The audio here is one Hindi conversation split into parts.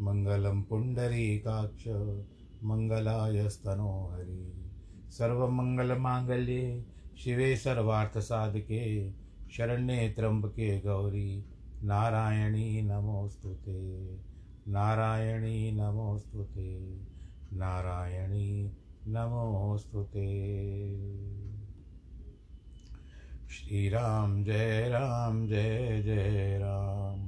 मङ्गलं पुण्डरीकाक्ष मङ्गलायस्तनो हरि सर्वमङ्गलमाङ्गल्ये शिवे सर्वार्थसाधके, शरण्ये त्र्यम्बके गौरी। नारायणी नमोऽस्तु ते। नारायणी नमोऽस्तु ते। नारायणी नमोऽस्तु ते। श्रीराम जय राम, जय जय राम।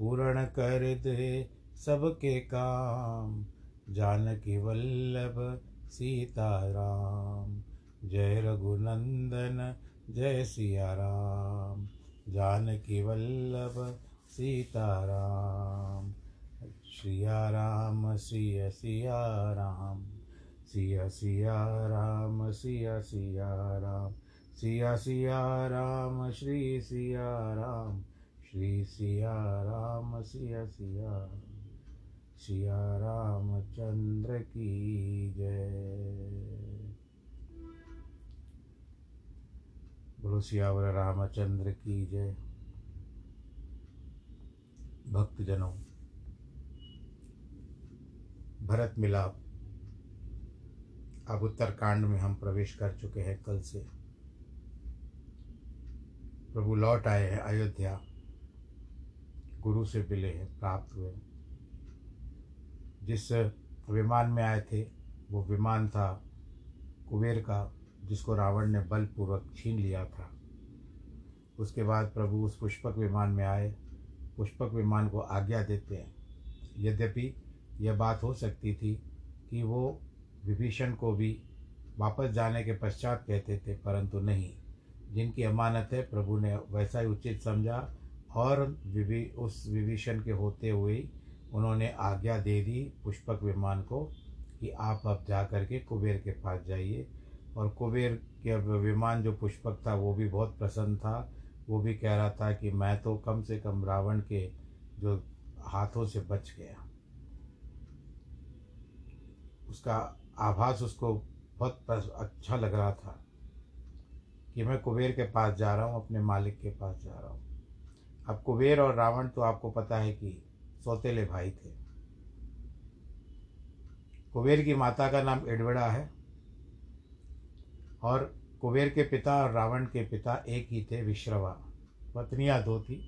पूर्ण कर दे सबके काम। जानकी वल्लभ सीताराम। जय रघुनंदन, जय सिया राम जानकी वल्लभ सीताराम। सिया राम, सिया सिया राम सिया सिया राम सिया सिया राम सिया सिया राम श्री सिया राम श्री सिया राम, सिया सिया। सिया रामचंद्र की जय। बोलो सियावर रामचंद्र की जय। भक्तजनों, भरत मिलाप। अब उत्तरकांड में हम प्रवेश कर चुके हैं कल से। प्रभु लौट आए हैं अयोध्या। गुरु से मिले हैं, प्राप्त हुए जिस विमान में आए थे, वो विमान था कुबेर का, जिसको रावण ने बलपूर्वक छीन लिया था। उसके बाद प्रभु उस पुष्पक विमान में आए। पुष्पक विमान को आज्ञा देते हैं। यद्यपि यह बात हो सकती थी कि वो विभीषण को भी वापस जाने के पश्चात कहते थे, परंतु नहीं। जिनकी अमानत है, प्रभु ने वैसा ही उचित समझा और विभि उस विभीषण के होते हुए उन्होंने आज्ञा दे दी पुष्पक विमान को कि आप अब जा कर के कुबेर के पास जाइए। और कुबेर के विमान जो पुष्पक था, वो भी बहुत प्रसन्न था। वो भी कह रहा था कि मैं तो कम से कम रावण के जो हाथों से बच गया। उसका आभास उसको बहुत अच्छा लग रहा था कि मैं कुबेर के पास जा रहा हूँ, अपने मालिक के पास जा रहा हूँ। अब कुबेर और रावण तो आपको पता है कि सौतेले भाई थे। कुबेर की माता का नाम एडवड़ा है और कुबेर के पिता और रावण के पिता एक ही थे विश्रवा। पत्नियाँ दो थी।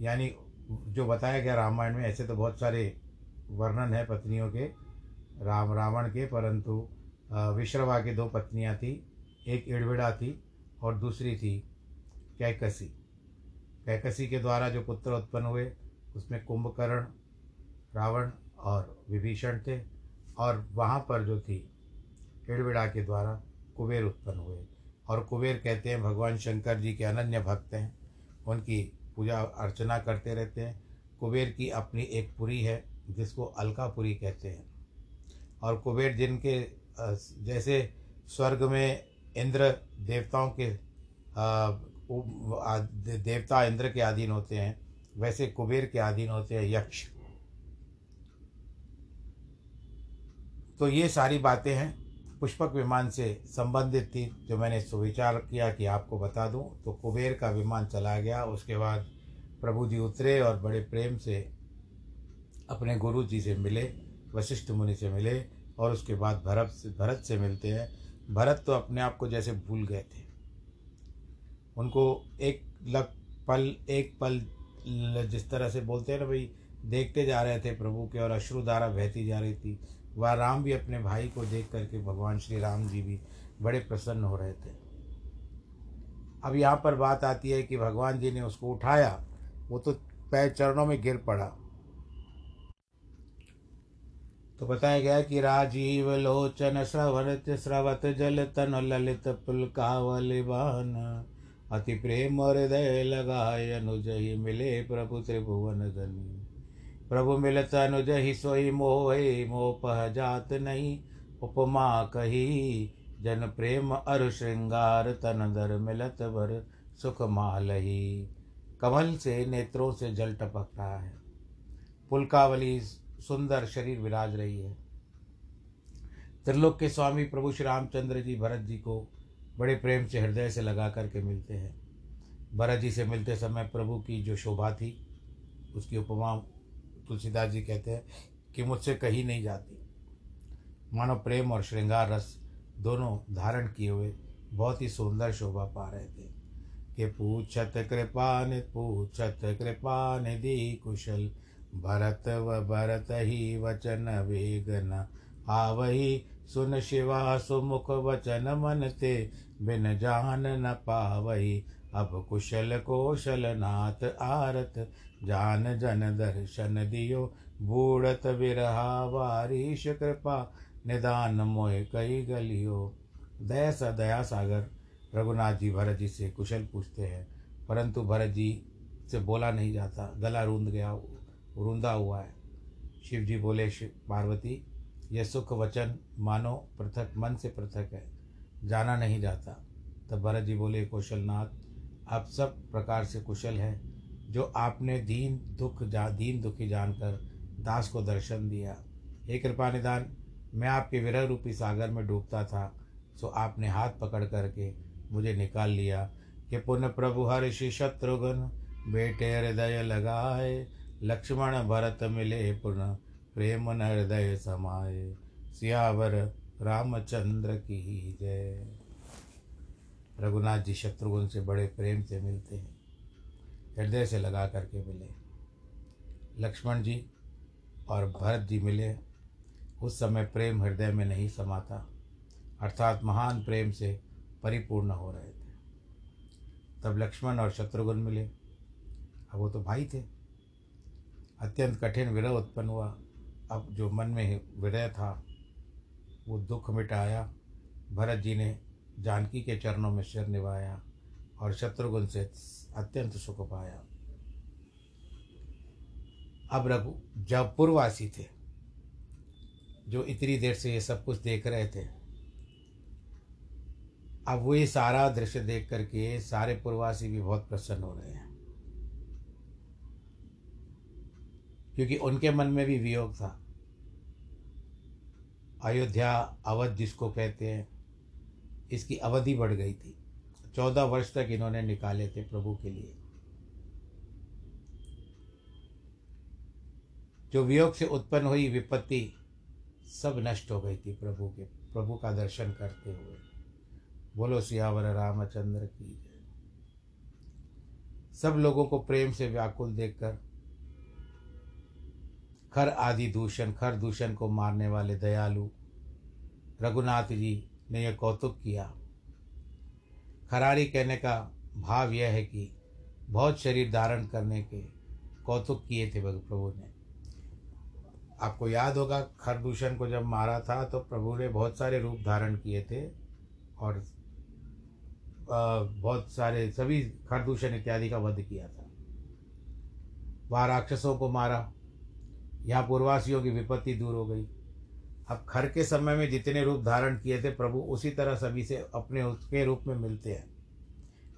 यानी जो बताया गया रामायण में, ऐसे तो बहुत सारे वर्णन है पत्नियों के, राम, रावण के, परंतु विश्रवा की दो पत्नियाँ थी। एक एड़विड़ा थी और दूसरी थी कैकसी। कैकसी के द्वारा जो पुत्र उत्पन्न हुए, उसमें कुंभकर्ण, रावण और विभीषण थे और वहाँ पर जो थी एड़विड़ा के द्वारा कुबेर उत्पन्न हुए। और कुबेर कहते हैं, भगवान शंकर जी के अनन्य भक्त हैं। उनकी पूजा अर्चना करते रहते हैं। कुबेर की अपनी एक पुरी है, जिसको अलकापुरी कहते हैं। और कुबेर जिनके जैसे स्वर्ग में इंद्र देवताओं के देवता इंद्र के अधीन होते हैं, वैसे कुबेर के अधीन होते हैं, यक्ष। तो ये सारी बातें हैं, पुष्पक विमान से संबंधित थी, जो मैंने सुविचार किया कि आपको बता दूँ तो कुबेर का विमान चला गया, उसके बाद प्रभु जी उतरे और बड़े प्रेम से अपने गुरु जी से मिले, वशिष्ठ मुनि से मिले, और उसके बाद भरत से भरत से मिलते हैं। भरत तो अपने आप को जैसे भूल गए थे। उनको एक लग पल, एक पल जिस तरह से बोलते हैं ना भाई, देखते जा रहे थे प्रभु के और अश्रुधारा बहती जा रही थी। वह राम भी अपने भाई को देख करके भगवान श्री राम जी भी बड़े प्रसन्न हो रहे थे। अब यहाँ पर बात आती है कि भगवान जी ने उसको उठाया, वो तो पैर चरणों में गिर पड़ा। तो बताया गया कि राजीव लोचन श्रवत स्रवत जल तन, ललित पुलकावलिबान अति प्रेम हृदय लगाय अनुज ही मिले प्रभु त्रिभुवन धनी। प्रभु मिलत अनुज ही सोई मोहे मोपह जात नहीं। उपमा कही, जन प्रेम अरु श्रृंगार तन दर मिलत भर सुख मालही। कमल से नेत्रों से जल टपक रहा है। पुलकावली सुंदर शरीर विराज रही है। त्रिलोक के स्वामी प्रभु श्री रामचंद्र जी भरत जी को बड़े प्रेम से, हृदय से लगा करके मिलते हैं। भरत जी से मिलते समय प्रभु की जो शोभा थी, उसकी उपमा तुलसीदास जी कहते हैं कि मुझसे कहीं नहीं जाती। मानो प्रेम और श्रृंगार रस दोनों धारण किए हुए बहुत ही सुंदर शोभा पा रहे थे। कि पूछत कृपा ने, पूछत कृपा निधि कुशल। भरत व भरत ही वचन वेगन आवही सुन शिवा सुमुख वचन मन ते बिन जान न पावही अब कुशल कौशल नाथ आरत, जान जन दर्शन दियो बूढ़त विरहा वारीश कृपा। निदान मोह कई गलियो। दया सा दया सागर, रघुनाथ जी भरत जी से कुशल पूछते हैं। परंतु भरत जी से बोला नहीं जाता, गला रूंद गया, रुंदा हुआ है। शिव जी बोले शिव पार्वती यह सुख वचन मानो पृथक, मन से पृथक है। जाना नहीं जाता। तब भरत जी बोले, कौशलनाथ, आप सब प्रकार से कुशल हैं, जो आपने दीन दुख जा, दीन दुखी जानकर दास को दर्शन दिया। हे कृपा निदान, मैं आपके विरह रूपी सागर में डूबता था, सो आपने हाथ पकड़ करके मुझे निकाल लिया। कि पुनः प्रभु हर्षि शत्रुघ्न बेटे हृदय लगाए, लक्ष्मण भरत मिले पुनः। प्रेम न हृदय समाये सियावर रामचंद्र की जय। रघुनाथ जी शत्रुघ्न से बड़े प्रेम से मिलते हैं, हृदय से लगा करके मिले। लक्ष्मण जी और भरत जी मिले, उस समय प्रेम हृदय में नहीं समाता, अर्थात महान प्रेम से परिपूर्ण हो रहे थे। तब लक्ष्मण और शत्रुघ्न मिले। अब वो तो भाई थे। अत्यंत कठिन विरह उत्पन्न हुआ। अब जो मन में विरह था, वो दुख मिटाया। भरत जी ने जानकी के चरणों में सिर निभाया और शत्रुघ्न से अत्यंत सुख पाया। अब रघु, जब पूर्ववासी थे, जो इतनी देर से ये सब कुछ देख रहे थे, अब वो ये सारा दृश्य देख करके सारे पूर्ववासी भी बहुत प्रसन्न हो रहे हैं। क्योंकि उनके मन में भी वियोग था। अयोध्या अवध जिसको कहते हैं, इसकी अवधि बढ़ गई थी। चौदह वर्ष तक इन्होंने निकाले थे प्रभु के लिए। जो वियोग से उत्पन्न हुई विपत्ति सब नष्ट हो गई थी प्रभु के, प्रभु का दर्शन करते हुए। बोलो, सियावर रामचंद्र की जय। सब लोगों को प्रेम से व्याकुल देखकर खर आदि दूषण, खर दूषण को मारने वाले दयालु। रघुनाथ जी ने यह कौतुक किया। खरारी कहने का भाव यह है कि बहुत शरीर धारण करने के कौतुक किए थे प्रभु ने। आपको याद होगा खरदूषण को जब मारा था तो प्रभु ने बहुत सारे रूप धारण किए थे और बहुत सारे सभी खरदूषण इत्यादि का वध किया था। वहाँ राक्षसों को मारा यहाँ पूर्वासियों की विपत्ति दूर हो गई। अब खर के समय में जितने रूप धारण किए थे प्रभु, उसी तरह सभी से अपने उसके रूप में मिलते हैं।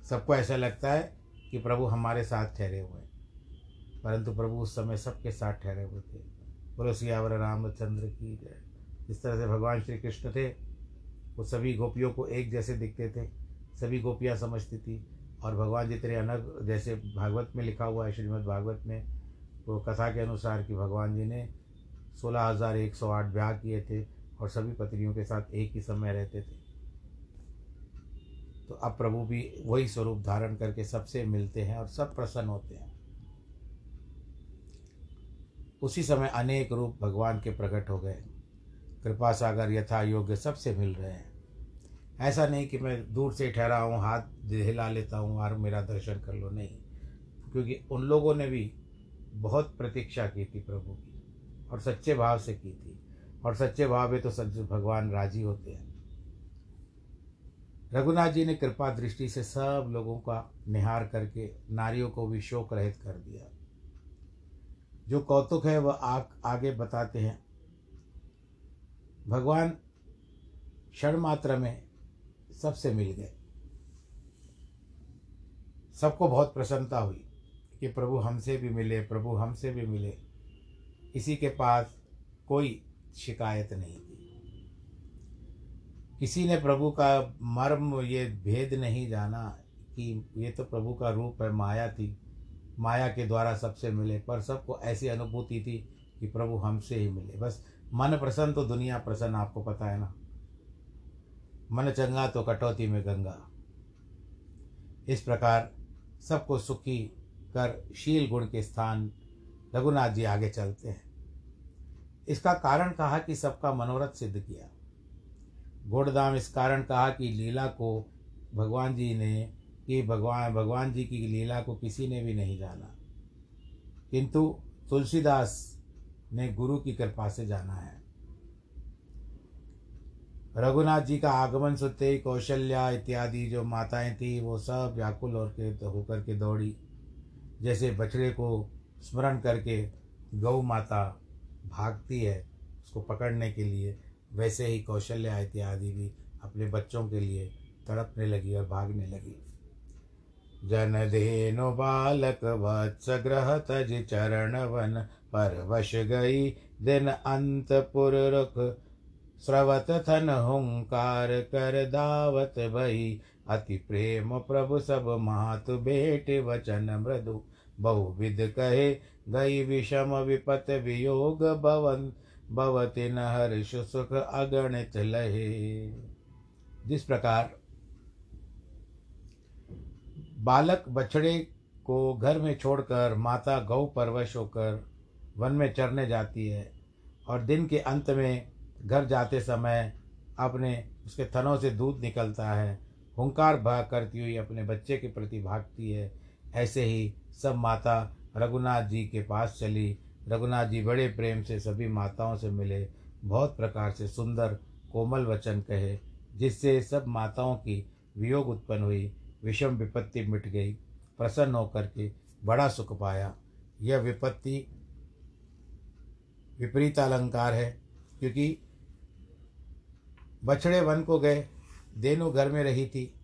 सबको ऐसा लगता है कि प्रभु हमारे साथ ठहरे हुए हैं। परंतु प्रभु उस समय सबके साथ ठहरे हुए थे। बोलो, सियावर रामचंद्र की जय। जिस तरह से भगवान श्री कृष्ण थे, वो सभी गोपियों को एक जैसे दिखते थे, सभी गोपियाँ समझती थी। और भगवान जितने अनग जैसे भागवत में लिखा हुआ है श्रीमद् भागवत में तो कथा के अनुसार कि भगवान जी ने सोलह हज़ार एक सौ आठ ब्याह किए थे और सभी पत्नियों के साथ एक ही समय रहते थे। तो अब प्रभु भी वही स्वरूप धारण करके सबसे मिलते हैं और सब प्रसन्न होते हैं। उसी समय अनेक रूप भगवान के प्रकट हो गए। कृपा सागर यथा योग्य सबसे मिल रहे हैं। ऐसा नहीं कि मैं दूर से ठहरा हूँ, हाथ हिला लेता हूँ और मेरा दर्शन कर लो, नहीं। क्योंकि उन लोगों ने भी बहुत प्रतीक्षा की थी प्रभु की, और सच्चे भाव से की थी। और सच्चे भाव में तो सच भगवान राज़ी होते हैं। रघुनाथ जी ने कृपा दृष्टि से सब लोगों का निहार करके नारियों को भी शोक रहित कर दिया। जो कौतुक है, वह आग, आगे बताते हैं। भगवान क्षण मात्र में सबसे मिल गए। सबको बहुत प्रसन्नता हुई। कि प्रभु हमसे भी मिले, प्रभु हमसे भी मिले। किसी के पास कोई शिकायत नहीं थी। किसी ने प्रभु का मर्म, ये भेद नहीं जाना कि ये तो प्रभु का रूप है, माया थी। माया के द्वारा सबसे मिले, पर सबको ऐसी अनुभूति थी कि प्रभु हमसे ही मिले। बस मन प्रसन्न तो दुनिया प्रसन्न, आपको पता है ना? मन चंगा तो कटौती में गंगा। इस प्रकार सबको सुखी कर शील गुण के स्थान रघुनाथ जी आगे चलते हैं। इसका कारण कहा कि सबका मनोरथ सिद्ध किया। गोड़दाम इस कारण कहा कि लीला को भगवान जी ने, कि भगवान भगवान जी की लीला को किसी ने भी नहीं जाना। किंतु तुलसीदास ने गुरु की कृपा से जाना है। रघुनाथ जी का आगमन सुनते ही कौशल्या इत्यादि जो माताएँ थी, वो सब व्याकुल और के होकर के दौड़ी। जैसे बछड़े को स्मरण करके गौ माता भागती है उसको पकड़ने के लिए, वैसे ही कौशल्या इत्यादि भी अपने बच्चों के लिए तड़पने लगी और भागने लगी। जन धेनु बालक वत्स ग्रह तज चरण वन पर वश गई, दिन अंतपुर रुख, स्रवत थन हुंकार कर दावत भई अति प्रेम प्रभु सब मातु बेट वचन मृदु। बहुविध कहे, गई विषम विपत वियोग भवन, भवति न हर्ष सुख अगणित लहे। जिस प्रकार बालक बछड़े को घर में छोड़कर माता गौ परवश होकर वन में चरने जाती है और दिन के अंत में घर जाते समय अपने उसके थनों से दूध निकलता है हुंकार भाग करती हुई अपने बच्चे के प्रति भागती है। ऐसे ही सब माता रघुनाथ जी के पास चली। रघुनाथ जी बड़े प्रेम से सभी माताओं से मिले। बहुत प्रकार से सुंदर, कोमल वचन कहे, जिससे सब माताओं की वियोग उत्पन्न हुई, विषम विपत्ति मिट गई। प्रसन्न होकर के बड़ा सुख पाया। यह विपत्ति विपरीत अलंकार है, क्योंकि बछड़े वन को गए। देनू घर में रही थी,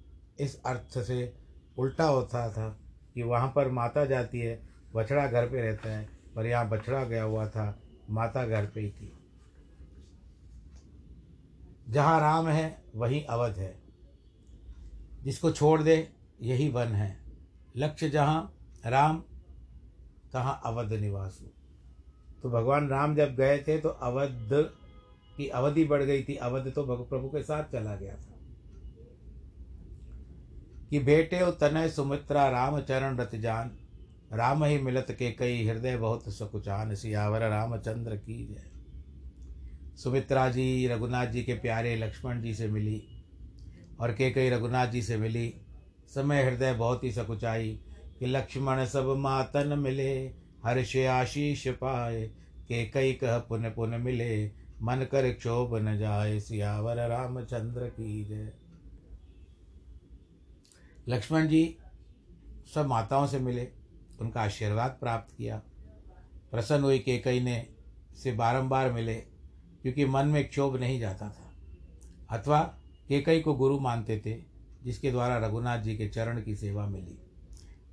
इस अर्थ से उल्टा होता था कि वहाँ पर माता जाती है, बछड़ा घर पे रहता है, पर यहाँ बछड़ा गया हुआ था, माता घर पे ही थी। जहाँ राम है, वहीं अवध है। जिसको छोड़ दे, यही वन है। लक्ष्य जहाँ, राम, तहाँ अवध निवास हो तो भगवान राम जब गए थे तो अवध, की अवधि बढ़ गई थी। अवध तो प्रभु के साथ चला गया था। कि बेटे तनय सुमित्रा राम चरण रत जान। राम ही मिलत के कई हृदय बहुत सकुचान। सियावर रामचंद्र की जय। सुमित्रा जी, रघुनाथ जी के प्यारे लक्ष्मण जी से मिली और के कई रघुनाथ जी से मिली। समय हृदय बहुत ही सकुचाई कि लक्ष्मण सब मातन मिले हर्ष आशीष पाए। के कई कह पुन पुन मिले, मन कर क्षोभ न जाए। सियावर रामचंद्र की जय। लक्ष्मण जी सब माताओं से मिले, उनका आशीर्वाद प्राप्त किया। प्रसन्न हुई केकई ने से बारंबार मिले, क्योंकि मन में क्षोभ नहीं जाता था। अथवा केकई को गुरु मानते थे, जिसके द्वारा रघुनाथ जी के चरण की सेवा मिली।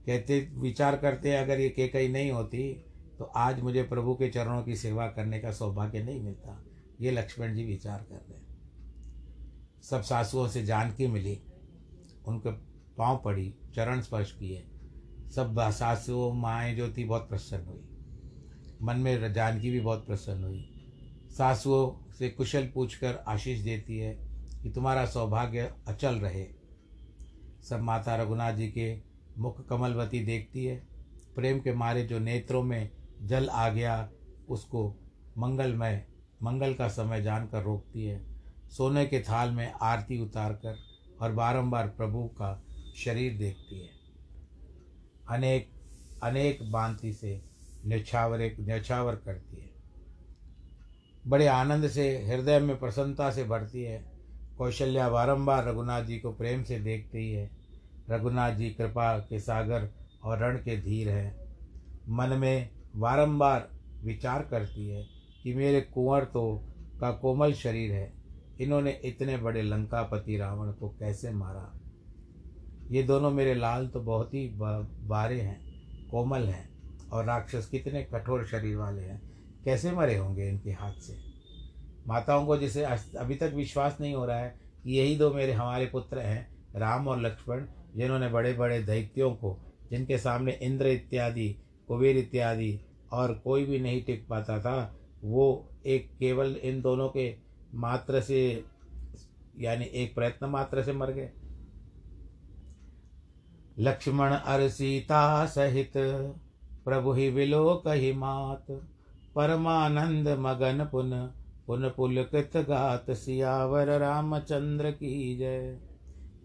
कहते, विचार करते, अगर ये केकई नहीं होती तो आज मुझे प्रभु के चरणों की सेवा करने का सौभाग्य नहीं मिलता। ये लक्ष्मण जी विचार कर रहे सब सासुओं से जानकी मिली। उनके पाँव पड़ी, चरण स्पर्श किए। सब सासुओं माएँ जो थी बहुत प्रसन्न हुई। मन में जानकी भी बहुत प्रसन्न हुई। सासुओं से कुशल पूछकर आशीष देती है कि तुम्हारा सौभाग्य अचल रहे। सब माता रघुनाथ जी के मुख कमलवती देखती है। प्रेम के मारे जो नेत्रों में जल आ गया, उसको मंगलमय, मंगल का समय जानकर रोकती है। सोने के थाल में आरती उतार कर और बारंबार प्रभु का शरीर देखती है। अनेक अनेक बांति से न्यौछावर न्यौछावर करती है। बड़े आनंद से, हृदय में प्रसन्नता से भरती है। कौशल्या बारंबार रघुनाथ जी को प्रेम से देखती है। रघुनाथ जी कृपा के सागर और रण के धीर हैं। मन में बारंबार विचार करती है कि मेरे कुंवर तो का कोमल शरीर है। इन्होंने इतने बड़े लंकापति रावण को कैसे मारा? ये दोनों मेरे लाल तो बहुत ही बारे हैं, कोमल हैं और राक्षस कितने कठोर शरीर वाले हैं। कैसे मरे होंगे इनके हाथ से? माताओं को जिसे अभी तक विश्वास नहीं हो रहा है कि यही दो मेरे, हमारे पुत्र हैं, राम और लक्ष्मण, जिन्होंने बड़े बड़े दैत्यों को, जिनके सामने इंद्र इत्यादि, कुबेर इत्यादि और कोई भी नहीं टिक पाता था, वो एक केवल इन दोनों के मात्र से, यानी एक प्रयत्न मात्र से मर गए। लक्ष्मण अर सीता सहित प्रभु ही विलोक कही मात। परमानंद मगन पुन पुन पुलकृत गात सियावर रामचंद्र की जय।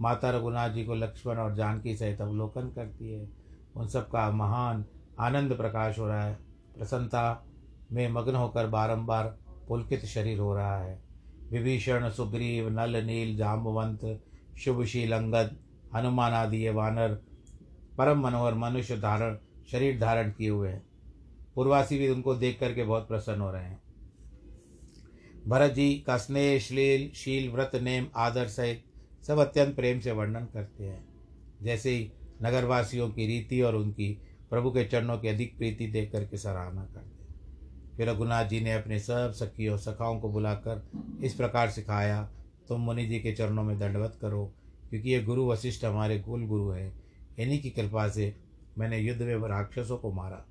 माता रघुनाथ जी को लक्ष्मण और जानकी सहित अवलोकन करती है। उन सबका महान आनंद प्रकाश हो रहा है। प्रसन्नता में मग्न होकर बारंबार पुलकित शरीर हो रहा है। विभीषण, सुग्रीव, नल, नील जाम्बवंत शुभशील, अंगद हनुमान आदि ये वानर परम मनोहर मनुष्य धारण, शरीर धारण किए हुए हैं। पूर्वासी भी उनको देख करके बहुत प्रसन्न हो रहे हैं। भरत जी का स्नेह, श्लील, शील, व्रत, नेम, आदर सहित सब अत्यंत प्रेम से वर्णन करते हैं। जैसे ही नगरवासियों की रीति और उनकी प्रभु के चरणों की अधिक प्रीति देख करके सराहना करते हैं। फिर रघुनाथ जी ने अपने सब सखियों सखाओं को बुलाकर इस प्रकार सिखाया, तुम मुनि जी के चरणों में दंडवत करो क्योंकि ये गुरु वशिष्ठ हमारे कुल गुरु हैं। इन्हीं की कृपा से मैंने युद्ध में राक्षसों को मारा।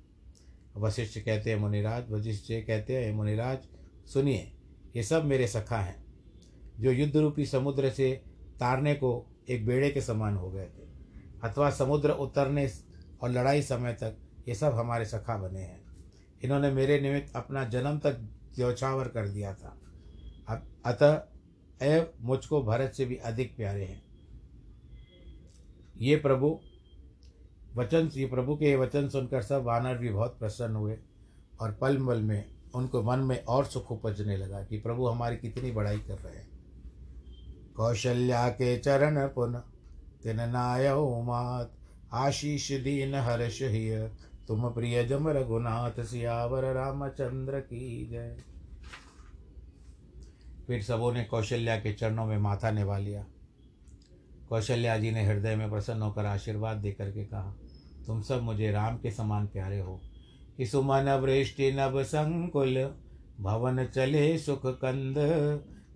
वशिष्ठ कहते हैं, मुनिराज, वशिष्ठ कहते हैं मुनिराज, सुनिए, ये सब मेरे सखा हैं, जो युद्ध रूपी समुद्र से तारने को एक बेड़े के समान हो गए थे, अथवा समुद्र उतरने और लड़ाई समय तक ये सब हमारे सखा बने हैं। इन्होंने मेरे निमित्त अपना जन्म तक द्योछावर कर दिया था। अतः ए मुझको भरत से भी अधिक प्यारे हैं। ये प्रभु, वचन, ये प्रभु के वचन सुनकर सब वानर भी बहुत प्रसन्न हुए और पल पल में, उनको मन में और सुख उपजने लगा कि प्रभु हमारी कितनी बड़ाई कर रहे हैं। कौशल्या के चरण पुन, तिन नाय मात, आशीष दीन हर्ष हिय। तुम प्रिय जम रघुनाथ, सियावर रामचंद्र की जय। फिर सबों ने कौशल्या के चरणों में माथा निभा लिया। कौशल्या जी ने हृदय में प्रसन्न होकर आशीर्वाद देकर के कहा, तुम सब मुझे राम के समान प्यारे हो। कि सुमन वृष्टि नभ संकुल, भवन चले सुख कंद।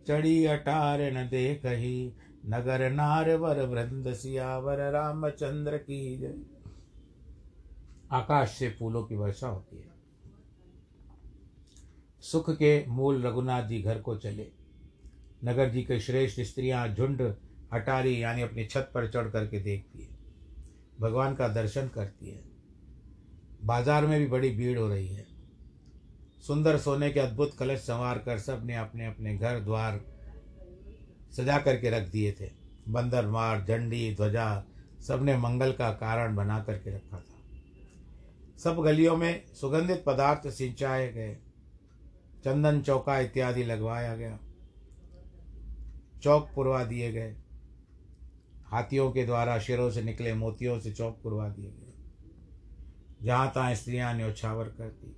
चढ़ी अटार न देख ही नगर नार वर वृंद सियावर रामचंद्र की जय। आकाश से फूलों की वर्षा होती है। सुख के मूल रघुनाथ जी घर को चले। नगर जी के श्रेष्ठ स्त्रियाँ झुंड अटारी यानी अपनी छत पर चढ़ करके देखती है। भगवान का दर्शन करती है। बाज़ार में भी बड़ी भीड़ हो रही है। सुंदर सोने के अद्भुत कलश संवार कर सबने अपने अपने घर द्वार सजा करके रख दिए थे। बंदर, मार, झंडी, ध्वजा सबने मंगल का कारण बना करके रखा था। सब गलियों में सुगंधित पदार्थ सिंचाए गए। चंदन चौका इत्यादि लगवाया गया। चौक पुरवा दिए गए। हाथियों के द्वारा शिरों से निकले मोतियों से चौक पुरवा दिए गए। जहाँ तहाँ स्त्रियाँ न्योछावर करती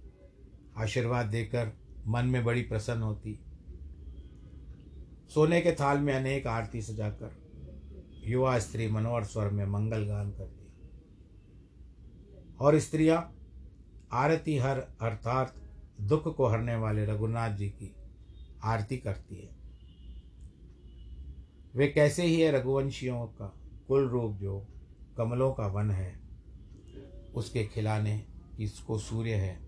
आशीर्वाद देकर मन में बड़ी प्रसन्न होती। सोने के थाल में अनेक आरती सजाकर युवा स्त्री मनोहर स्वर में मंगल गान करती। और स्त्रियाँ आरती हर अर्थात दुख को हरने वाले रघुनाथ जी की आरती करती है। वे कैसे ही है रघुवंशियों का कुल रूप जो कमलों का वन है, उसके खिलाने इसको सूर्य है?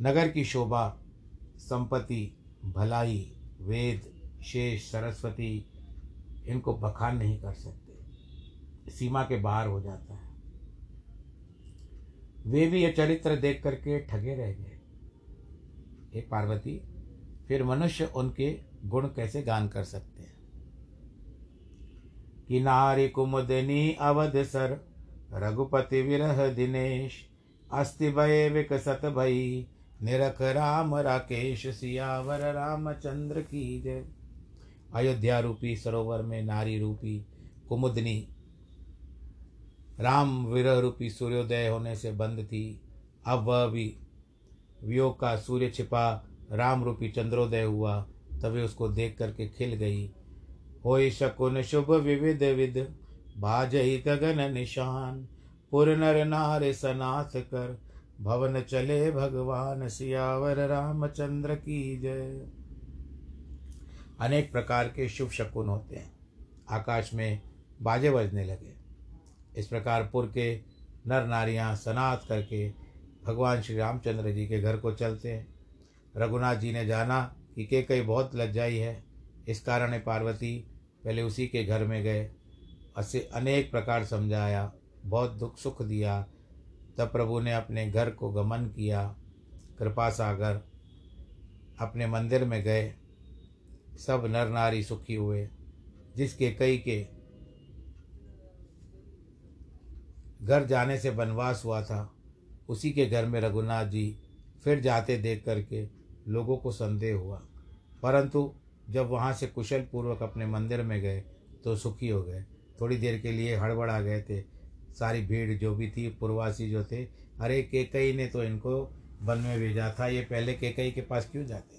नगर की शोभा, संपत्ति, भलाई, वेद, शेष, सरस्वती, इनको बखान नहीं कर सकते। सीमा के बाहर हो जाता है। वे भी यह चरित्र देख करके ठगे रह गए। हे पार्वती, फिर मनुष्य उनके गुण कैसे गान कर सकते हैं? कि नारी कुमुदनी अवध सर, रघुपति विरह दिनेश, अस्ति भय विकसत भई, निरख राम राकेश, सियावर रामचंद्र की जय। अयोध्या रूपी सरोवर में नारी रूपी कुमुदनी, राम विरह रूपी सूर्योदय होने से बंद थी। अब वह भी वियोग का सूर्य छिपा, राम रूपी चंद्रोदय हुआ, तभी उसको देख करके खिल गई। हो शकुन शुभ विविध विद भाज गगन निशान। पुर नर नार सनाथ कर, भवन चले भगवान सियावर रामचंद्र की जय। अनेक प्रकार के शुभ शकुन होते हैं। आकाश में बाजे बजने लगे। इस प्रकार पुर के नर नारियाँ सनात करके भगवान श्री रामचंद्र जी के घर को चलते हैं। रघुनाथ जी ने जाना कि के कई बहुत लज्जाई है। इस कारण पार्वती पहले उसी के घर में गए असे अनेक प्रकार समझाया, बहुत दुख सुख दिया। तब प्रभु ने अपने घर को गमन किया, कृपा सागर, अपने मंदिर में गए। सब नर नारी सुखी हुए, जिसके कई के घर जाने से वनवास हुआ था, उसी के घर में रघुनाथ जी फिर जाते देख करके लोगों को संदेह हुआ। परंतु जब वहाँ से कुशल पूर्वक अपने मंदिर में गए तो सुखी हो गए। थोड़ी देर के लिए हड़बड़ा गए थे। सारी भीड़ जो भी थी, पूर्वासी जो थे, अरे केकई ने तो इनको वन में भेजा था, ये पहले केकई के पास क्यों जाते?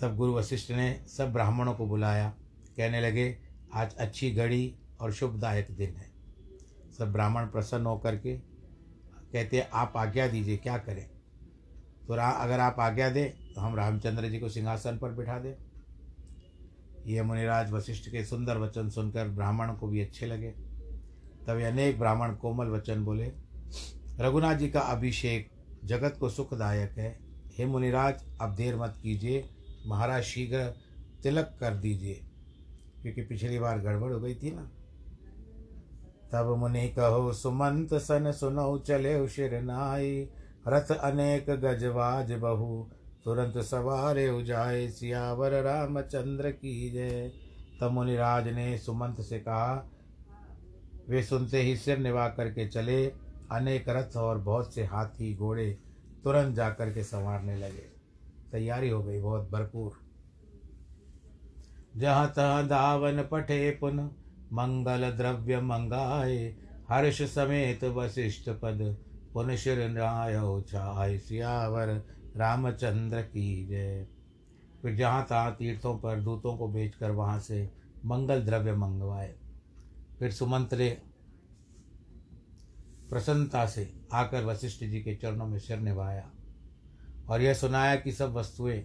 तब गुरु वशिष्ठ ने सब ब्राह्मणों को बुलाया। कहने लगे, आज अच्छी घड़ी और शुभदायक दिन है। सब ब्राह्मण प्रसन्न होकर के कहते, आप आज्ञा दीजिए, क्या करें? तो रा, अगर आप आज्ञा दें तो हम रामचंद्र जी को सिंहासन पर बिठा दें। ये मुनिराज वशिष्ठ के सुंदर वचन सुनकर ब्राह्मण को भी अच्छे लगे। तभी अनेक ब्राह्मण कोमल वचन बोले, रघुनाथ जी का अभिषेक जगत को सुखदायक है। हे मुनिराज, अब देर मत कीजिए, महाराज शीघ्र तिलक कर दीजिए। क्योंकि पिछली बार गड़बड़ हो गई थी ना। तब मुनि कहो, सुमंत सन सुनो चले उशिर नाई। रथ अनेक गजवाज बहु। तुरंत सवारे उजाए, सियावर रामचंद्र की जय। तब मुनिराज ने सुमंत से कहा, वे सुनते ही सिर निभा करके चले। अनेक रथ और बहुत से हाथी घोड़े तुरंत जाकर के संवारने लगे। तैयारी हो गई बहुत भरपूर। जहाँ तहाँ दावन पठे पुन, मंगल द्रव्य मंगाए। हर्ष समेत वशिष्ठ पद पुन शिर छाय सियावर रामचंद्र की जय। फिर जहाँ तहाँ तीर्थों पर दूतों को भेजकर वहाँ से मंगल द्रव्य मंगवाए। फिर सुमंत्रे प्रसन्नता से आकर वशिष्ठ जी के चरणों में सिर निभाया और यह सुनाया कि सब वस्तुएँ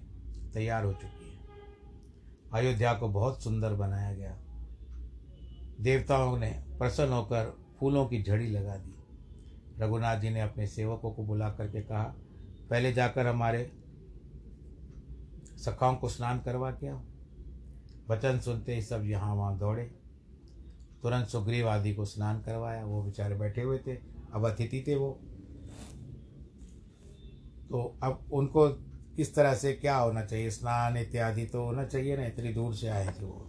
तैयार हो चुकी हैं। अयोध्या को बहुत सुंदर बनाया गया। देवताओं ने प्रसन्न होकर फूलों की झड़ी लगा दी। रघुनाथ जी ने अपने सेवकों को बुला करके कहा, पहले जाकर हमारे सखाओं को स्नान करवा के आओ। वचन सुनते ही सब यहाँ वहाँ दौड़े। तुरंत सुग्रीव आदि को स्नान करवाया। वो बेचारे बैठे हुए थे। अब अतिथि थे वो। तो अब उनको किस तरह से क्या होना चाहिए? स्नान इत्यादि तो होना चाहिए ना, इतनी दूर से आए थे वो।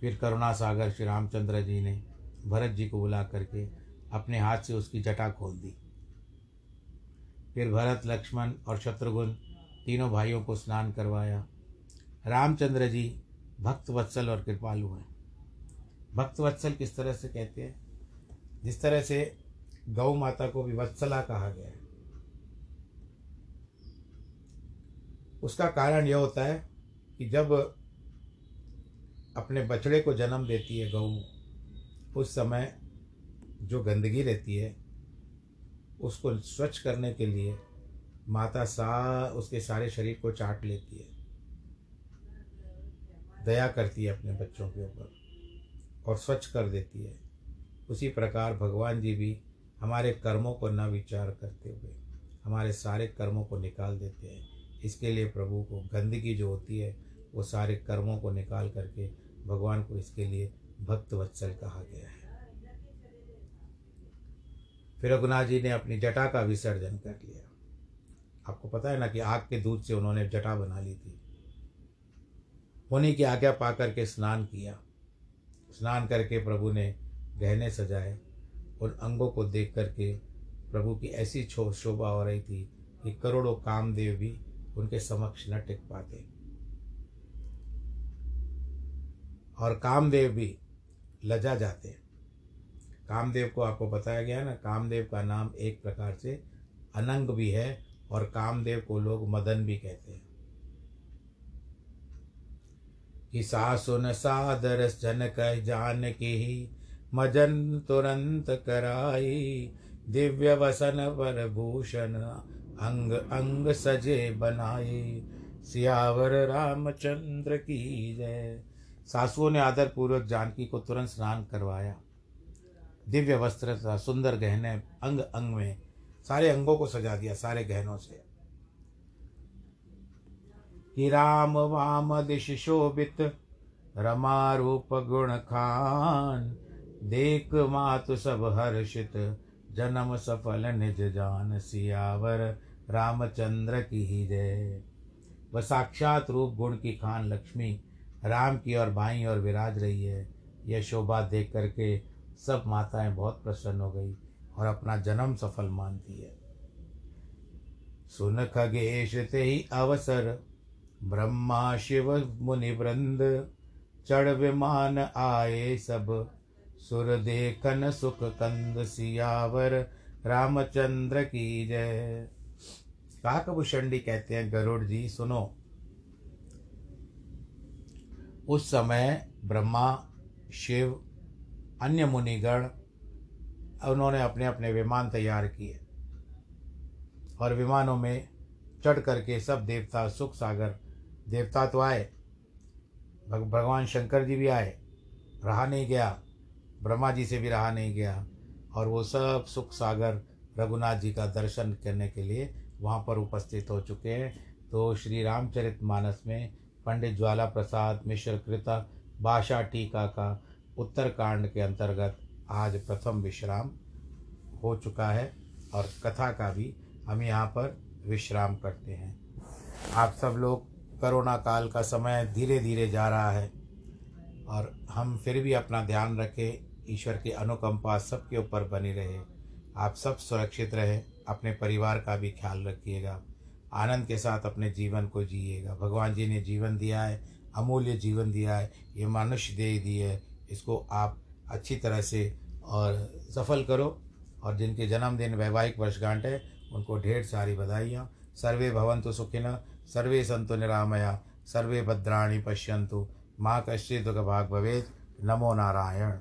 फिर करुणा सागर श्री रामचंद्र जी ने भरत जी को बुला करके अपने हाथ से उसकी जटा खोल दी। फिर भरत, लक्ष्मण और शत्रुघ्न तीनों भाइयों को स्नान करवाया। रामचंद्र जी भक्त वत्सल और कृपालु हैं। भक्त वत्सल किस तरह से कहते हैं? जिस तरह से गौ माता को भी वत्सला कहा गया है। उसका कारण यह होता है कि जब अपने बछड़े को जन्म देती है गऊ उस समय जो गंदगी रहती है, उसको स्वच्छ करने के लिए माता सा, उसके सारे शरीर को चाट लेती है। दया करती है अपने बच्चों के ऊपर और स्वच्छ कर देती है। उसी प्रकार भगवान जी भी हमारे कर्मों को न विचार करते हुए, हमारे सारे कर्मों को निकाल देते हैं। इसके लिए प्रभु को गंदगी जो होती है, वो सारे कर्मों को निकाल करके भगवान को इसके लिए भक्त वत्सल कहा गया है। फिर रघुनाथ जी ने अपनी जटा का विसर्जन कर लिया। आपको पता है ना कि आग के दूध से उन्होंने जटा बना ली थी। उन्हीं की आज्ञा पा करके स्नान किया। स्नान करके प्रभु ने गहने सजाए उन अंगों को देख करके प्रभु की ऐसी छो शोभा हो रही थी कि करोड़ों कामदेव भी उनके समक्ष न टिक पाते। और कामदेव भी लजा जाते। कामदेव को आपको बताया गया ना, कामदेव का नाम एक प्रकार से अनंग भी है और कामदेव को लोग मदन भी कहते हैं। कि सासुन सादर जन कह जान की ही मजन तुरंत कराई, दिव्य वसन पर भूषण, अंग अंग सजे बनाए सियावर रामचंद्र की जय। सासुओं ने आदर पूर्वक जानकी को तुरंत स्नान करवाया। दिव्य वस्त्र था सुंदर गहने अंग अंग में सारे अंगों को सजा दिया, सारे गहनों से। कि राम वाम दिश शोभित, रमा रूप गुण खान, देख मात सब हर्षित, जन्म सफल निज जान सियावर, रामचंद्र की ही जय। वह साक्षात रूप गुण की खान लक्ष्मी, राम की और बाई और विराज रही है। यह शोभा देख करके सब माताएँ बहुत प्रसन्न हो गई और अपना जन्म सफल मानती है। सुन खगेश ते ही अवसर, ब्रह्मा शिव मुनि वृंद चढ़ विमान आए सब। सुर देखन सुख कंद सियावर, रामचंद्र की जय। काकभूषणी कहते हैं, गरुड़ जी, सुनो। उस समय ब्रह्मा, शिव अन्य मुनिगण, उन्होंने अपने अपने विमान तैयार किए और विमानों में चढ़ करके सब देवता सुख सागर, देवता तो आए भगवान शंकर जी भी आए, रहा नहीं गया, ब्रह्मा जी से भी रहा नहीं गया और वो सब सुख सागर रघुनाथ जी का दर्शन करने के लिए वहाँ पर उपस्थित हो चुके हैं। तो श्री रामचरित मानस में पंडित ज्वाला प्रसाद मिश्र कृत भाषा टीका का उत्तरकांड के अंतर्गत आज प्रथम विश्राम हो चुका है और कथा का भी हम यहाँ पर विश्राम करते हैं। आप सब लोग कोरोना काल का समय धीरे धीरे जा रहा है और हम फिर भी अपना ध्यान रखें, ईश्वर की अनुकंपा सबके ऊपर बनी रहे। आप सब सुरक्षित रहें, अपने परिवार का भी ख्याल रखिएगा, आनंद के साथ अपने जीवन को जिएगा। भगवान जी ने जीवन दिया है, अमूल्य जीवन दिया है, ये मनुष्य दे दिए इसको आप अच्छी तरह से और सफल करो और जिनके जन्मदिन वैवाहिक वर्षगांठ है, उनको ढेर सारी बधाइयाँ। सर्वे भवंतु सुखिन सर्वे संतु निरामया, सर्वे भद्राणी पश्यंतु माँ कश्चित् भाग भवेद नमो नारायण।